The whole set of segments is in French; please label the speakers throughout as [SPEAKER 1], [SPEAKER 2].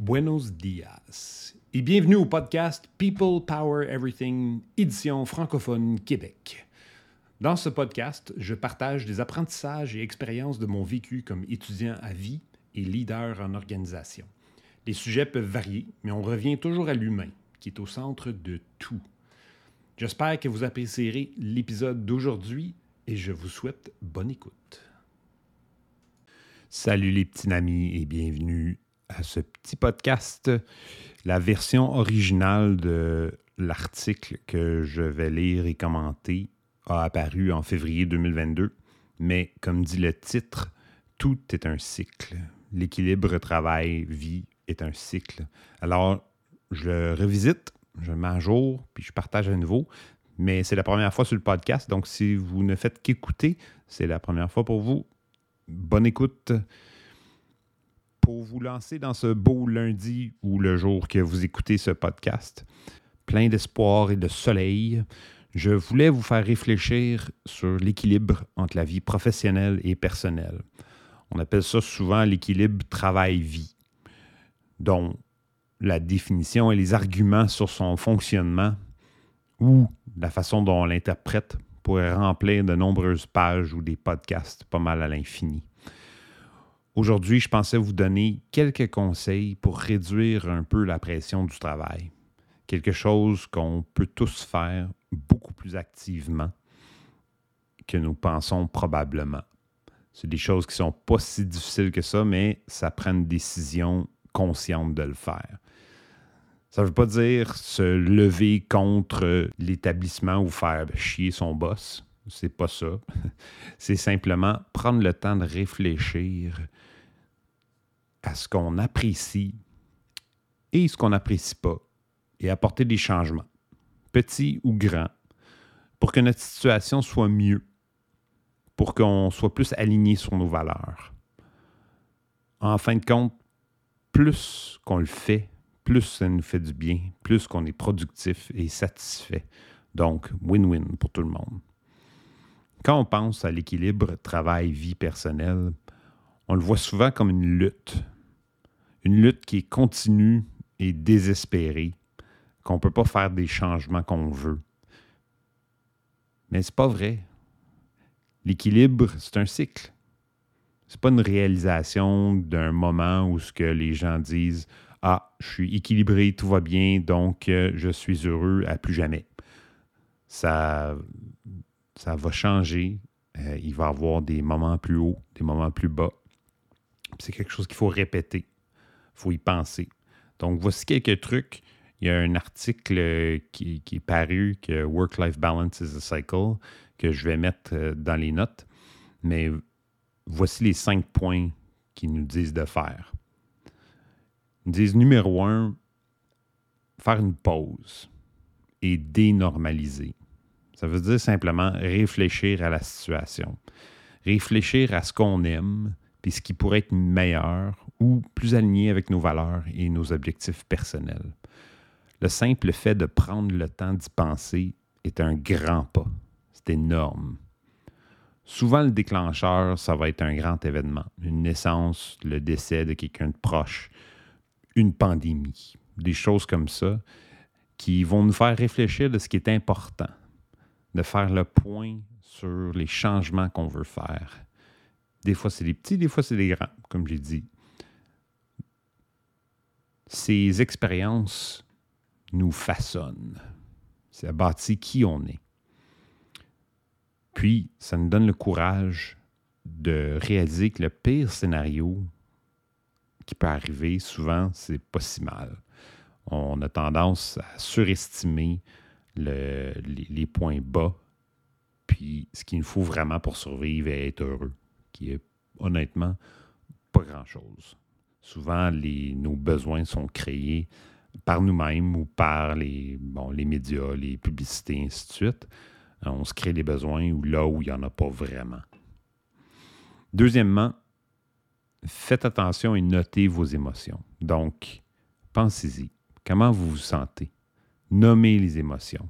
[SPEAKER 1] Buenos dias et bienvenue au podcast People Power Everything, édition francophone Québec. Dans ce podcast, je partage des apprentissages et expériences de mon vécu comme étudiant à vie et leader en organisation. Les sujets peuvent varier, mais on revient toujours à l'humain, qui est au centre de tout. J'espère que vous apprécierez l'épisode d'aujourd'hui et je vous souhaite bonne écoute. Salut les petits amis et bienvenue à ce petit podcast. La version originale de l'article que je vais lire et commenter a apparu en février 2022, mais comme dit le titre, tout est un cycle. L'équilibre travail-vie est un cycle. Alors, je le revisite, je mets à jour, puis je partage à nouveau. Mais c'est la première fois sur le podcast, donc si vous ne faites qu'écouter, c'est la première fois pour vous. Bonne écoute pour vous lancer dans ce beau lundi ou le jour que vous écoutez ce podcast, plein d'espoir et de soleil, je voulais vous faire réfléchir sur l'équilibre entre la vie professionnelle et personnelle. On appelle ça souvent l'équilibre travail-vie, dont la définition et les arguments sur son fonctionnement ou la façon dont on l'interprète pourraient remplir de nombreuses pages ou des podcasts pas mal à l'infini. Aujourd'hui, je pensais vous donner quelques conseils pour réduire un peu la pression du travail. Quelque chose qu'on peut tous faire beaucoup plus activement que nous pensons probablement. C'est des choses qui ne sont pas si difficiles que ça, mais ça prend une décision consciente de le faire. Ça ne veut pas dire se lever contre l'établissement ou faire chier son boss. C'est pas ça. C'est simplement prendre le temps de réfléchir ce qu'on apprécie et ce qu'on n'apprécie pas et apporter des changements, petits ou grands, pour que notre situation soit mieux, pour qu'on soit plus aligné sur nos valeurs. En fin de compte, plus qu'on le fait, plus ça nous fait du bien, plus qu'on est productif et satisfait. Donc, win-win pour tout le monde. Quand on pense à l'équilibre travail-vie personnelle, on le voit souvent comme une lutte. Une lutte qui est continue et désespérée, qu'on ne peut pas faire des changements qu'on veut. Mais c'est pas vrai. L'équilibre, c'est un cycle. C'est pas une réalisation d'un moment où ce que les gens disent Ah, je suis équilibré, tout va bien, donc euh, je suis heureux à plus jamais. Ça, ça va changer. Euh, il va y avoir des moments plus hauts, des moments plus bas. C'est quelque chose qu'il faut répéter. Faut y penser. Donc, voici quelques trucs. Il y a un article euh, qui, est paru, que Work-Life Balance is a Cycle, que je vais mettre euh, dans les notes. Mais voici les cinq points qu'ils nous disent de faire. Ils disent numéro un, faire une pause et dénormaliser. Ça veut dire simplement réfléchir à la situation, réfléchir à ce qu'on aime, puis ce qui pourrait être meilleur ou plus aligné avec nos valeurs et nos objectifs personnels. Le simple fait de prendre le temps d'y penser est un grand pas. C'est énorme. Souvent, le déclencheur, ça va être un grand événement, une naissance, le décès de quelqu'un de proche, une pandémie, des choses comme ça qui vont nous faire réfléchir de ce qui est important de faire le point sur les changements qu'on veut faire. Des fois, c'est des petits, des fois, c'est des grands, comme j'ai dit. Ces expériences nous façonnent. Ça bâtit qui on est. Puis, ça nous donne le courage de réaliser que le pire scénario qui peut arriver, souvent, c'est pas si mal. On a tendance à surestimer les, points bas, puis ce qu'il nous faut vraiment pour survivre et être heureux, qui est honnêtement pas grand-chose. Souvent, nos besoins sont créés par nous-mêmes ou par les, médias, les publicités, ainsi de suite. On se crée des besoins là où il n'y en a pas vraiment. Deuxièmement, faites attention et notez vos émotions. Donc, pensez-y. Comment vous vous sentez? nommer les émotions.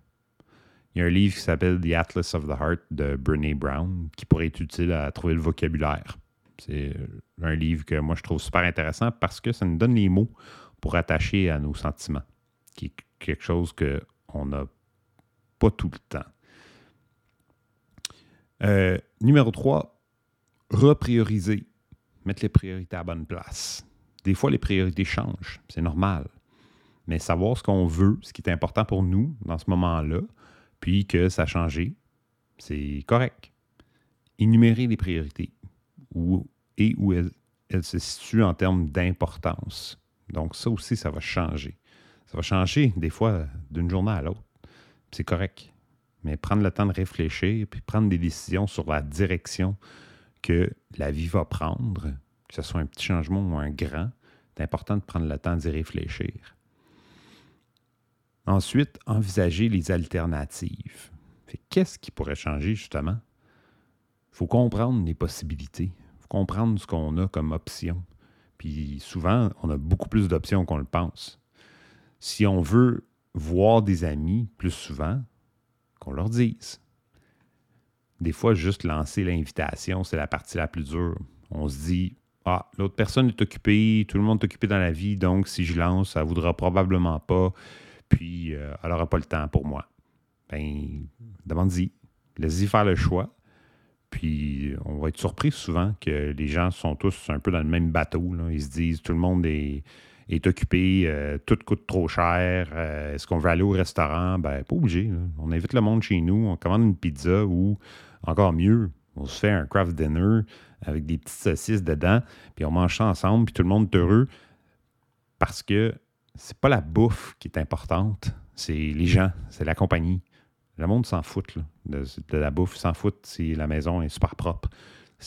[SPEAKER 1] Il y a un livre qui s'appelle The Atlas of the Heart de Brené Brown qui pourrait être utile à trouver le vocabulaire. C'est un livre que moi je trouve super intéressant parce que ça nous donne les mots pour attacher à nos sentiments, qui est quelque chose qu'on n'a pas tout le temps. Euh, numéro 3, reprioriser. Mettre les priorités à bonne place. Des fois, les priorités changent, c'est normal. Mais savoir ce qu'on veut, ce qui est important pour nous dans ce moment-là, puis que ça a changé, c'est correct. Énumérer les priorités et où elles, se situent en termes d'importance. Donc ça aussi, ça va changer. Ça va changer des fois d'une journée à l'autre. C'est correct. Mais prendre le temps de réfléchir, puis prendre des décisions sur la direction que la vie va prendre, que ce soit un petit changement ou un grand, c'est important de prendre le temps d'y réfléchir. Ensuite, envisager les alternatives. Qu'est-ce qui pourrait changer justement? Il faut comprendre les possibilités. Il faut comprendre ce qu'on a comme option. Puis souvent, on a beaucoup plus d'options qu'on le pense. Si on veut voir des amis plus souvent, qu'on leur dise. Des fois, juste lancer l'invitation, c'est la partie la plus dure. On se dit, ah, l'autre personne est occupée, tout le monde est occupé dans la vie, donc si je lance, ça ne voudra probablement pas, puis euh, elle n'aura pas le temps pour moi. Ben, demande-y. Laisse-y faire le choix. Puis on va être surpris souvent que les gens sont tous un peu dans le même bateau. Ils se disent tout le monde est, occupé, euh, tout coûte trop cher. Euh, est-ce qu'on veut aller au restaurant? Ben, pas obligé. On invite le monde chez nous, on commande une pizza ou, encore mieux, on se fait un craft dinner avec des petites saucisses dedans, puis on mange ça ensemble, puis tout le monde est heureux. Parce que c'est pas la bouffe qui est importante, c'est les gens, c'est la compagnie. Le monde s'en fout de, la bouffe, s'en fout si la maison est super propre.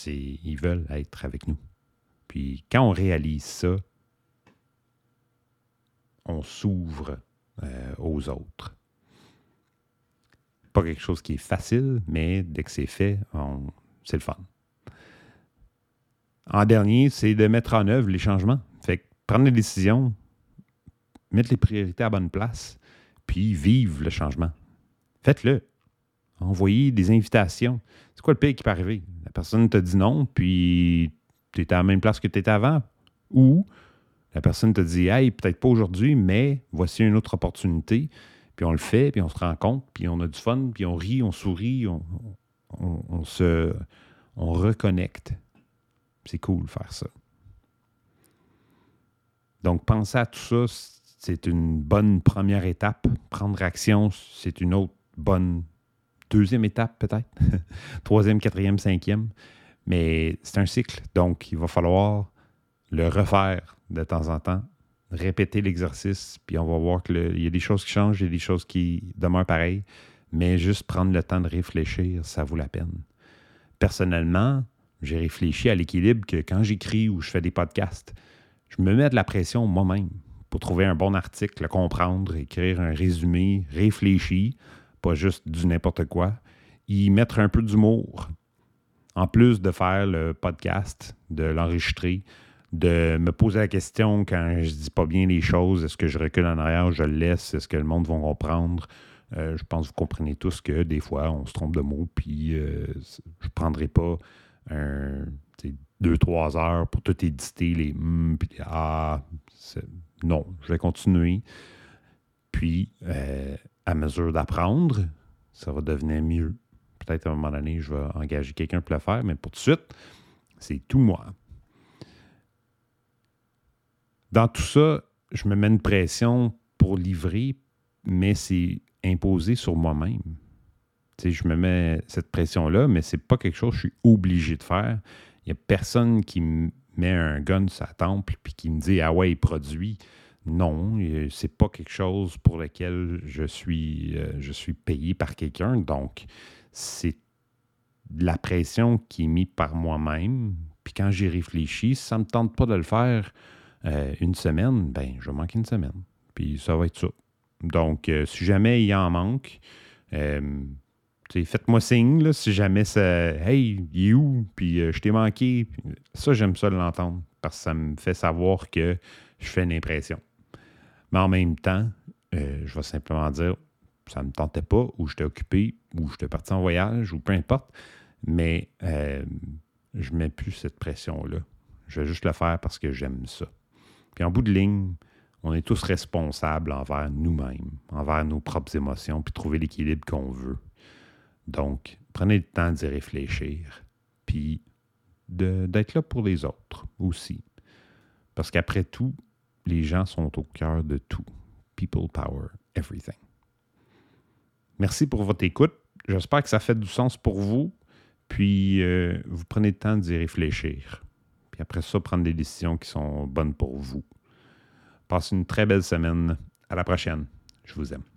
[SPEAKER 1] ils veulent être avec nous. Puis quand on réalise ça, on s'ouvre euh, aux autres. Pas quelque chose qui est facile, mais dès que c'est fait, c'est le fun. En dernier, c'est de mettre en œuvre les changements. Fait prendre les décisions, mettre les priorités à bonne place, puis vivre le changement. Faites-le. Envoyez des invitations. C'est quoi le pire qui peut arriver? La personne te dit non, puis tu es à la même place que tu étais avant? Ou la personne te dit Hey, peut-être pas aujourd'hui, mais voici une autre opportunité. Puis on le fait, puis on se rend compte, puis on a du fun, puis on rit, on sourit, on, se. on reconnecte. C'est cool faire ça. Donc, penser à tout ça, c'est une bonne première étape. Prendre action, c'est une autre bonne deuxième étape, peut-être. Troisième, quatrième, cinquième. Mais c'est un cycle. Donc, il va falloir le refaire de temps en temps, répéter l'exercice, puis on va voir qu'il y a des choses qui changent, il y a des choses qui demeurent pareilles, mais juste prendre le temps de réfléchir, ça vaut la peine. Personnellement, j'ai réfléchi à l'équilibre que quand j'écris ou je fais des podcasts, je me mets de la pression moi-même pour trouver un bon article, le comprendre, écrire un résumé réfléchi, pas juste du n'importe quoi, y mettre un peu d'humour. En plus de faire le podcast, de l'enregistrer, de me poser la question quand je dis pas bien les choses, est-ce que je recule en arrière, je le laisse, est-ce que le monde va comprendre? Euh, je pense que vous comprenez tous que des fois, on se trompe de mots, puis euh, je ne prendrai pas un, deux, trois heures pour tout éditer, les hum, puis ah. Non, je vais continuer. Puis, euh, à mesure d'apprendre, ça va devenir mieux. Peut-être à un moment donné, je vais engager quelqu'un pour le faire, mais pour tout de suite, c'est tout moi. Dans tout ça, je me mets une pression pour livrer, mais c'est imposé sur moi-même. je me mets cette pression-là, mais c'est pas quelque chose que je suis obligé de faire. Il n'y a personne qui me met un gun sur la temple puis qui me dit Ah ouais, il produit. Non, c'est pas quelque chose pour lequel je suis, euh, je suis payé par quelqu'un. Donc, c'est la pression qui est mise par moi-même. Puis quand j'y réfléchis, ça ne me tente pas de le faire euh, une semaine, ben, je vais manquer une semaine. Puis ça va être ça. Donc, euh, si jamais il en manque, faites-moi signe si jamais ça. Hey, il est où? Puis je t'ai manqué. ça, j'aime ça de l'entendre parce que ça me fait savoir que je fais une impression. Mais en même temps, je vais simplement dire ça ne me tentait pas, ou j'étais occupé, ou j'étais parti en voyage, ou peu importe. Mais je ne mets plus cette pression-là. Je vais juste le faire parce que j'aime ça. Puis en bout de ligne, on est tous responsables envers nous-mêmes, envers nos propres émotions, puis trouver l'équilibre qu'on veut. Donc, prenez le temps d'y réfléchir, puis d'être là pour les autres aussi. Parce qu'après tout, les gens sont au cœur de tout. People power everything. Merci pour votre écoute. J'espère que ça fait du sens pour vous. Puis, euh, vous prenez le temps d'y réfléchir. Puis après ça, prendre des décisions qui sont bonnes pour vous. Passez une très belle semaine. À la prochaine. Je vous aime.